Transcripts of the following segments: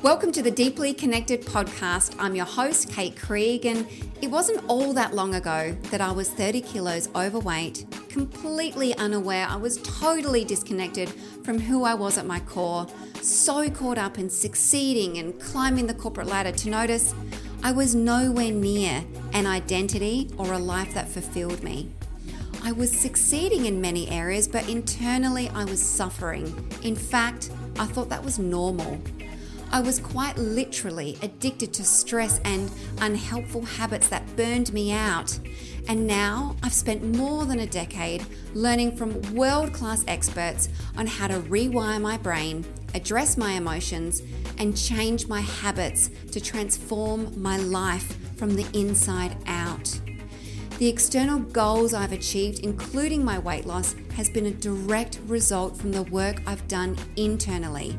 Welcome to the Deeply Connected podcast. I'm your host, Kate Krieg, and it wasn't all that long ago that I was 30 kilos overweight, completely unaware. I was totally disconnected from who I was at my core, so caught up in succeeding and climbing the corporate ladder to notice I was nowhere near an identity or a life that fulfilled me. I was succeeding in many areas, but internally I was suffering. In fact, I thought that was normal. I was quite literally addicted to stress and unhelpful habits that burned me out. And now I've spent more than a decade learning from world class experts on how to rewire my brain, address my emotions, and change my habits to transform my life from the inside out. The external goals I've achieved, including my weight loss, has been a direct result from the work I've done internally.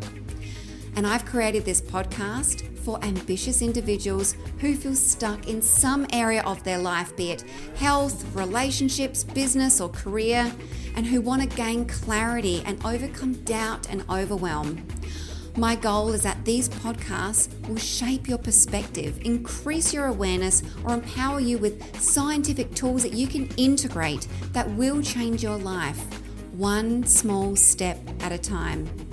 And I've created this podcast for ambitious individuals who feel stuck in some area of their life, be it health, relationships, business, or career, and who want to gain clarity and overcome doubt and overwhelm. My goal is that these podcasts will shape your perspective, increase your awareness, or empower you with scientific tools that you can integrate that will change your life one small step at a time.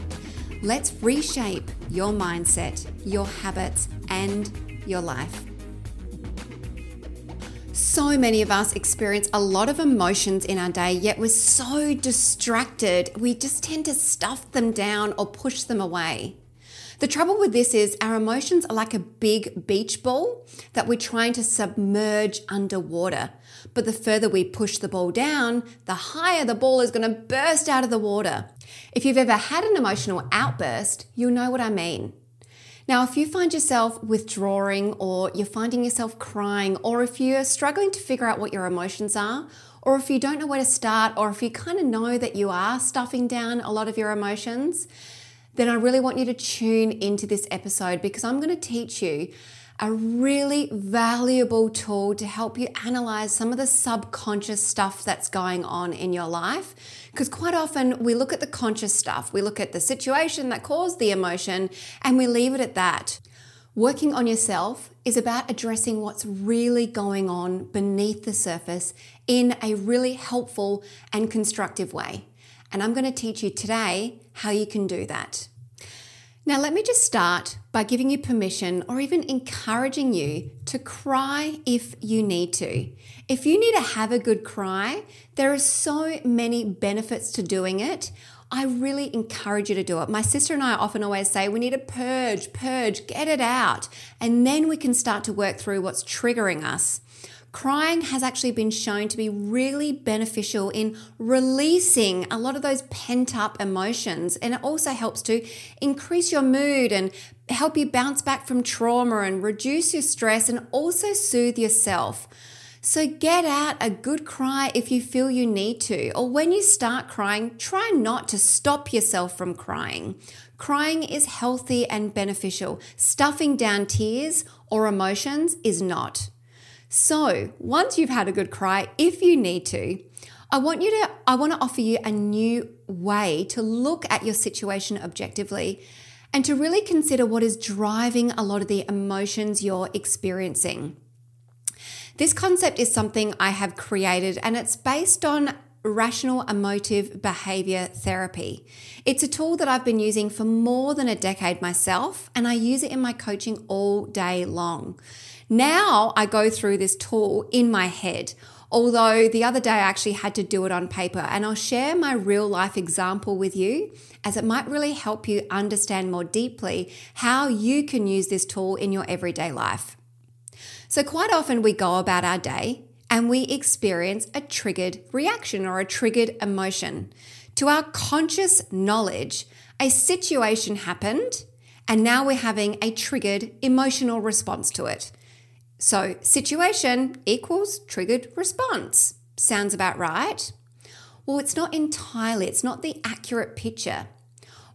Let's reshape your mindset, your habits, and your life. So many of us experience a lot of emotions in our day, yet we're so distracted, we just tend to stuff them down or push them away. The trouble with this is our emotions are like a big beach ball that we're trying to submerge underwater. But the further we push the ball down, the higher the ball is going to burst out of the water. If you've ever had an emotional outburst, you'll know what I mean. Now, if you find yourself withdrawing or you're finding yourself crying, or if you're struggling to figure out what your emotions are, or if you don't know where to start, or if you kind of know that you are stuffing down a lot of your emotions, then I really want you to tune into this episode because I'm going to teach you a really valuable tool to help you analyze some of the subconscious stuff that's going on in your life. Because quite often we look at the conscious stuff, we look at the situation that caused the emotion, and we leave it at that. Working on yourself is about addressing what's really going on beneath the surface in a really helpful and constructive way. And I'm going to teach you today how you can do that. Now, let me just start by giving you permission or even encouraging you to cry if you need to. If you need to have a good cry, there are so many benefits to doing it. I really encourage you to do it. My sister and I often always say we need to purge, purge, get it out, and then we can start to work through what's triggering us. Crying has actually been shown to be really beneficial in releasing a lot of those pent up emotions. And it also helps to increase your mood and help you bounce back from trauma and reduce your stress and also soothe yourself. So get out a good cry if you feel you need to. Or when you start crying, try not to stop yourself from crying. Crying is healthy and beneficial. Stuffing down tears or emotions is not. So, once you've had a good cry, if you need to, I want you to I want to offer you a new way to look at your situation objectively and to really consider what is driving a lot of the emotions you're experiencing. This concept is something I have created and it's based on rational emotive behavior therapy. It's a tool that I've been using for more than a decade myself, and I use it in my coaching all day long. Now I go through this tool in my head. Although the other day I actually had to do it on paper, and I'll share my real life example with you as it might really help you understand more deeply how you can use this tool in your everyday life. So, quite often we go about our day and we experience a triggered reaction or a triggered emotion. To our conscious knowledge, a situation happened and now we're having a triggered emotional response to it. So, situation equals triggered response. Sounds about right? Well, it's not entirely, it's not the accurate picture.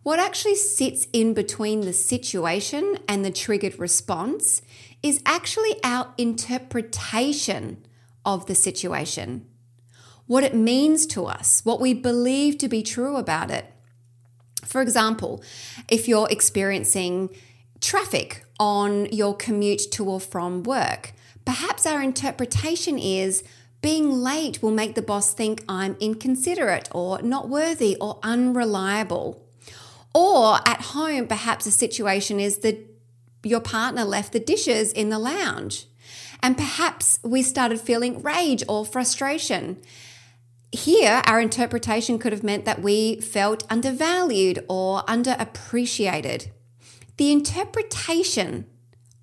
What actually sits in between the situation and the triggered response is actually our interpretation of the situation, what it means to us, what we believe to be true about it. For example, if you're experiencing traffic on your commute to or from work. Perhaps our interpretation is being late will make the boss think I'm inconsiderate or not worthy or unreliable. Or at home, perhaps a situation is that your partner left the dishes in the lounge. And perhaps we started feeling rage or frustration. Here, our interpretation could have meant that we felt undervalued or underappreciated. The interpretation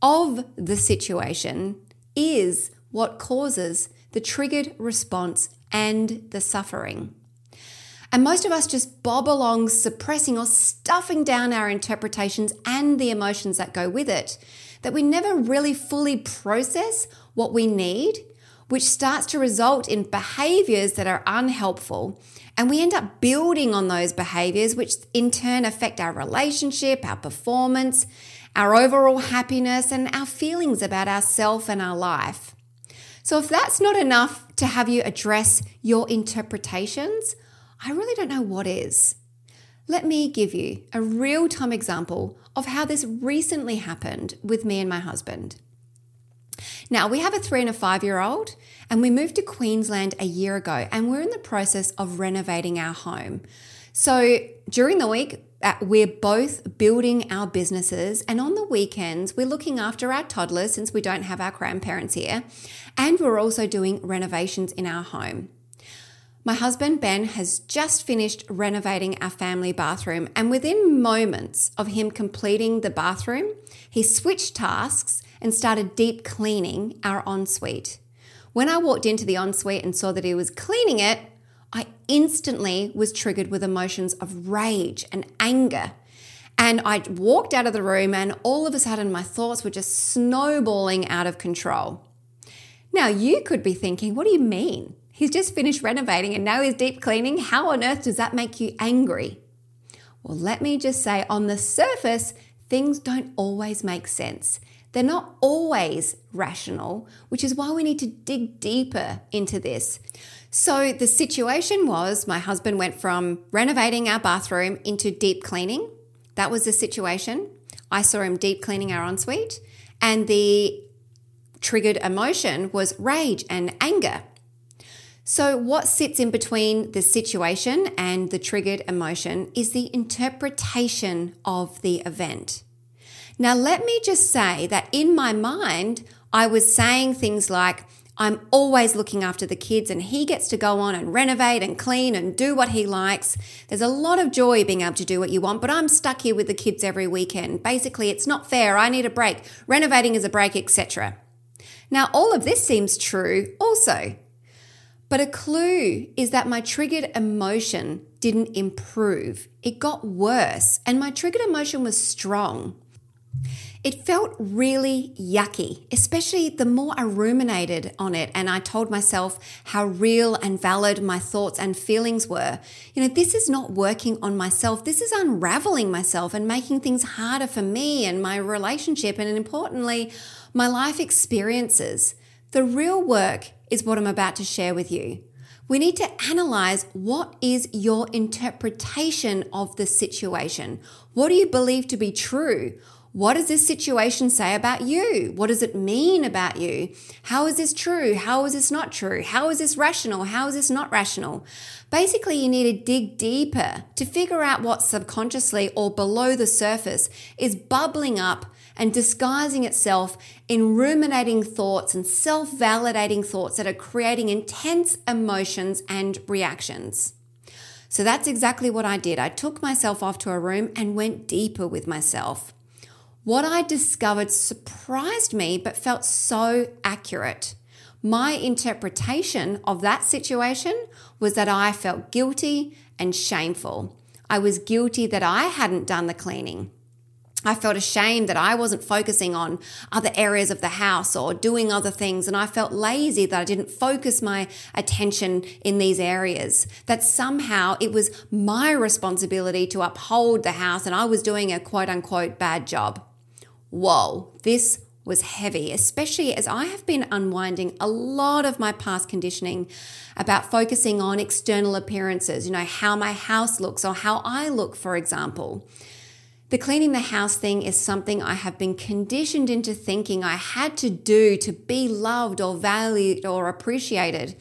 of the situation is what causes the triggered response and the suffering. And most of us just bob along suppressing or stuffing down our interpretations and the emotions that go with it, that we never really fully process what we need, which starts to result in behaviors that are unhelpful. And we end up building on those behaviors, which in turn affect our relationship, our performance, our overall happiness, and our feelings about ourselves and our life. So, if that's not enough to have you address your interpretations, I really don't know what is. Let me give you a real time example of how this recently happened with me and my husband. Now, we have a three and a five year old, and we moved to Queensland a year ago, and we're in the process of renovating our home. So, during the week, uh, we're both building our businesses, and on the weekends, we're looking after our toddlers since we don't have our grandparents here, and we're also doing renovations in our home. My husband Ben has just finished renovating our family bathroom, and within moments of him completing the bathroom, he switched tasks and started deep cleaning our ensuite. When I walked into the ensuite and saw that he was cleaning it, I instantly was triggered with emotions of rage and anger. And I walked out of the room, and all of a sudden, my thoughts were just snowballing out of control. Now, you could be thinking, what do you mean? He's just finished renovating and now he's deep cleaning. How on earth does that make you angry? Well, let me just say on the surface, things don't always make sense. They're not always rational, which is why we need to dig deeper into this. So, the situation was my husband went from renovating our bathroom into deep cleaning. That was the situation. I saw him deep cleaning our ensuite, and the triggered emotion was rage and anger. So, what sits in between the situation and the triggered emotion is the interpretation of the event. Now, let me just say that in my mind, I was saying things like, I'm always looking after the kids and he gets to go on and renovate and clean and do what he likes. There's a lot of joy being able to do what you want, but I'm stuck here with the kids every weekend. Basically, it's not fair. I need a break. Renovating is a break, etc. Now, all of this seems true also. But a clue is that my triggered emotion didn't improve. It got worse, and my triggered emotion was strong. It felt really yucky, especially the more I ruminated on it and I told myself how real and valid my thoughts and feelings were. You know, this is not working on myself. This is unraveling myself and making things harder for me and my relationship and importantly, my life experiences. The real work is what I'm about to share with you. We need to analyze what is your interpretation of the situation? What do you believe to be true? What does this situation say about you? What does it mean about you? How is this true? How is this not true? How is this rational? How is this not rational? Basically, you need to dig deeper to figure out what subconsciously or below the surface is bubbling up and disguising itself in ruminating thoughts and self validating thoughts that are creating intense emotions and reactions. So that's exactly what I did. I took myself off to a room and went deeper with myself. What I discovered surprised me but felt so accurate. My interpretation of that situation was that I felt guilty and shameful. I was guilty that I hadn't done the cleaning. I felt ashamed that I wasn't focusing on other areas of the house or doing other things. And I felt lazy that I didn't focus my attention in these areas. That somehow it was my responsibility to uphold the house and I was doing a quote unquote bad job. Whoa, this was heavy, especially as I have been unwinding a lot of my past conditioning about focusing on external appearances, you know, how my house looks or how I look, for example. The cleaning the house thing is something I have been conditioned into thinking I had to do to be loved or valued or appreciated.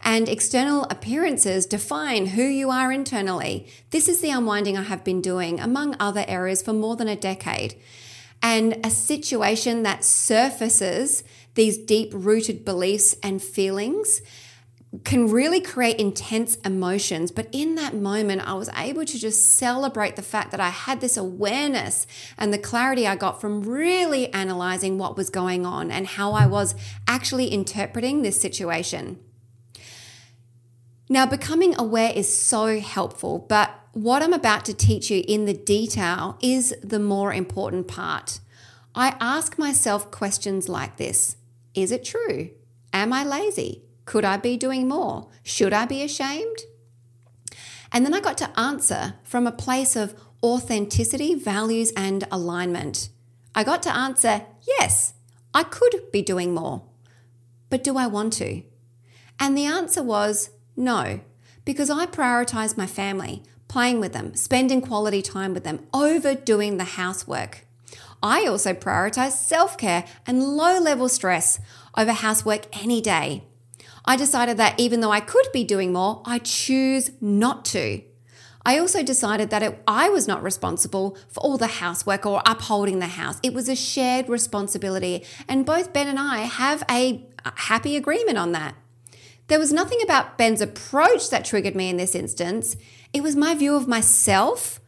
And external appearances define who you are internally. This is the unwinding I have been doing, among other areas, for more than a decade. And a situation that surfaces these deep rooted beliefs and feelings can really create intense emotions. But in that moment, I was able to just celebrate the fact that I had this awareness and the clarity I got from really analyzing what was going on and how I was actually interpreting this situation. Now, becoming aware is so helpful, but what I'm about to teach you in the detail is the more important part. I ask myself questions like this Is it true? Am I lazy? Could I be doing more? Should I be ashamed? And then I got to answer from a place of authenticity, values, and alignment. I got to answer, yes, I could be doing more. But do I want to? And the answer was no, because I prioritize my family, playing with them, spending quality time with them, overdoing the housework. I also prioritize self care and low level stress over housework any day. I decided that even though I could be doing more, I choose not to. I also decided that it, I was not responsible for all the housework or upholding the house. It was a shared responsibility, and both Ben and I have a happy agreement on that. There was nothing about Ben's approach that triggered me in this instance. It was my view of myself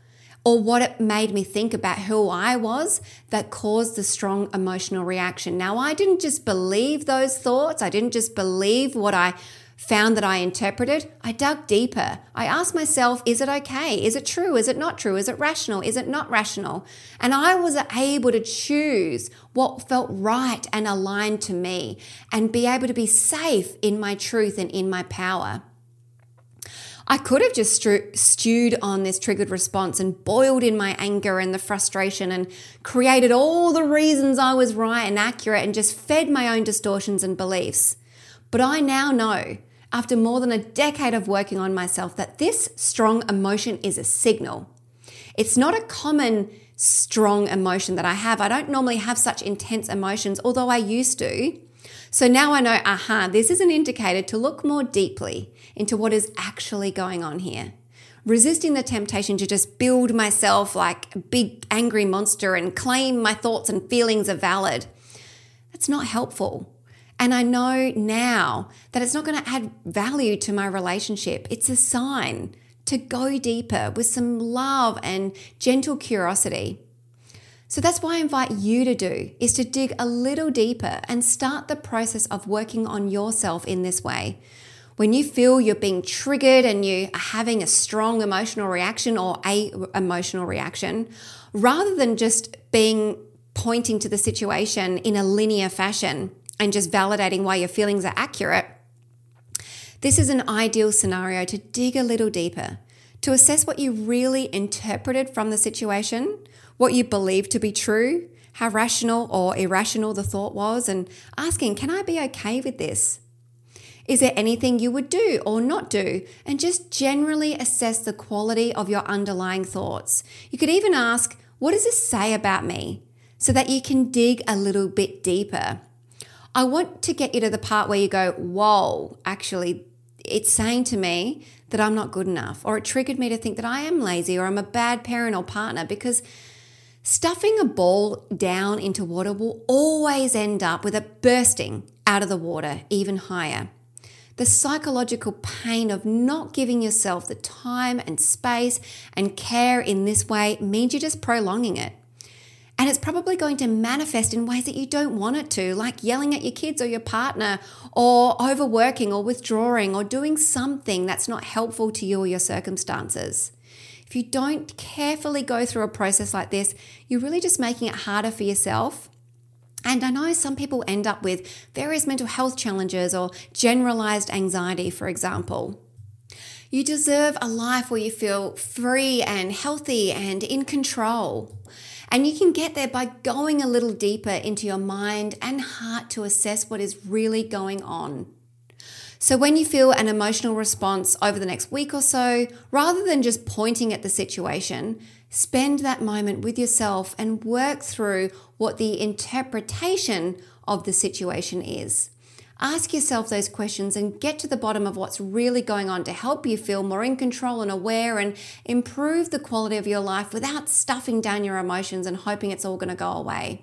or what it made me think about who I was that caused the strong emotional reaction. Now, I didn't just believe those thoughts, I didn't just believe what I found that I interpreted. I dug deeper. I asked myself, is it okay? Is it true? Is it not true? Is it rational? Is it not rational? And I was able to choose what felt right and aligned to me and be able to be safe in my truth and in my power. I could have just stewed on this triggered response and boiled in my anger and the frustration and created all the reasons I was right and accurate and just fed my own distortions and beliefs. But I now know, after more than a decade of working on myself, that this strong emotion is a signal. It's not a common strong emotion that I have. I don't normally have such intense emotions, although I used to. So now I know, aha, this is an indicator to look more deeply into what is actually going on here. Resisting the temptation to just build myself like a big angry monster and claim my thoughts and feelings are valid. That's not helpful. And I know now that it's not going to add value to my relationship. It's a sign to go deeper with some love and gentle curiosity. So that's why I invite you to do is to dig a little deeper and start the process of working on yourself in this way. When you feel you're being triggered and you are having a strong emotional reaction or a emotional reaction, rather than just being pointing to the situation in a linear fashion and just validating why your feelings are accurate, this is an ideal scenario to dig a little deeper, to assess what you really interpreted from the situation what you believe to be true, how rational or irrational the thought was, and asking, Can I be okay with this? Is there anything you would do or not do? And just generally assess the quality of your underlying thoughts. You could even ask, What does this say about me? So that you can dig a little bit deeper. I want to get you to the part where you go, Whoa, actually, it's saying to me that I'm not good enough, or it triggered me to think that I am lazy or I'm a bad parent or partner because Stuffing a ball down into water will always end up with it bursting out of the water even higher. The psychological pain of not giving yourself the time and space and care in this way means you're just prolonging it. And it's probably going to manifest in ways that you don't want it to, like yelling at your kids or your partner, or overworking or withdrawing, or doing something that's not helpful to you or your circumstances. If you don't carefully go through a process like this, you're really just making it harder for yourself. And I know some people end up with various mental health challenges or generalized anxiety, for example. You deserve a life where you feel free and healthy and in control. And you can get there by going a little deeper into your mind and heart to assess what is really going on. So, when you feel an emotional response over the next week or so, rather than just pointing at the situation, Spend that moment with yourself and work through what the interpretation of the situation is. Ask yourself those questions and get to the bottom of what's really going on to help you feel more in control and aware and improve the quality of your life without stuffing down your emotions and hoping it's all going to go away.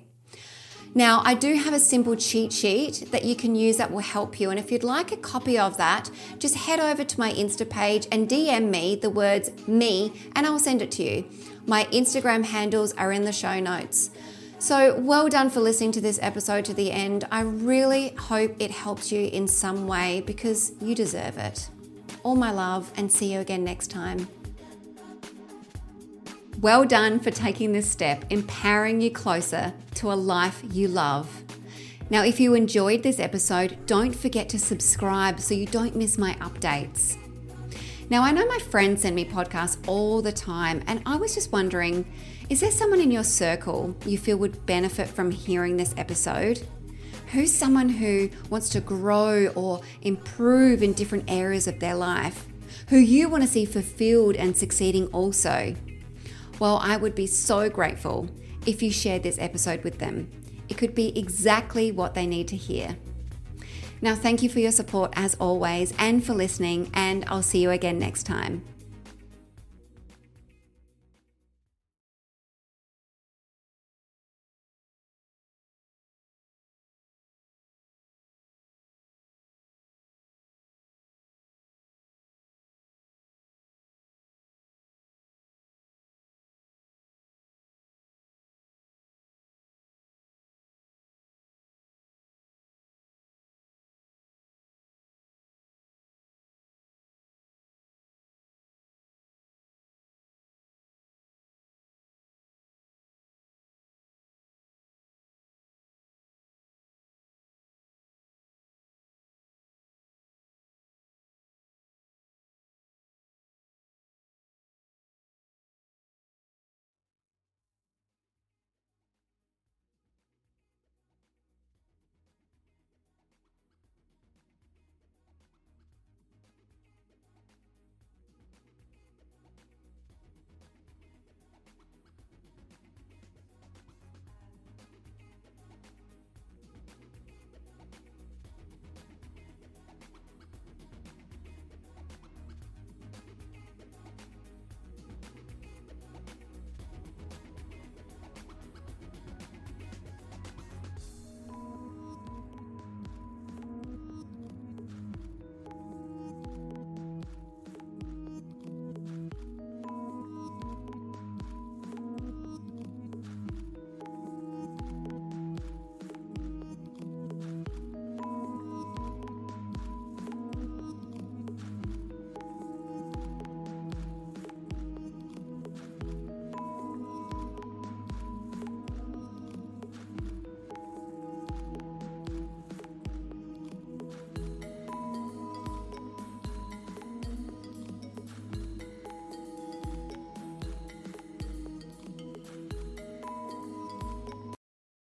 Now, I do have a simple cheat sheet that you can use that will help you. And if you'd like a copy of that, just head over to my Insta page and DM me the words me, and I'll send it to you. My Instagram handles are in the show notes. So, well done for listening to this episode to the end. I really hope it helps you in some way because you deserve it. All my love, and see you again next time. Well done for taking this step, empowering you closer to a life you love. Now, if you enjoyed this episode, don't forget to subscribe so you don't miss my updates. Now, I know my friends send me podcasts all the time, and I was just wondering is there someone in your circle you feel would benefit from hearing this episode? Who's someone who wants to grow or improve in different areas of their life? Who you want to see fulfilled and succeeding also? Well, I would be so grateful if you shared this episode with them. It could be exactly what they need to hear. Now, thank you for your support as always and for listening, and I'll see you again next time.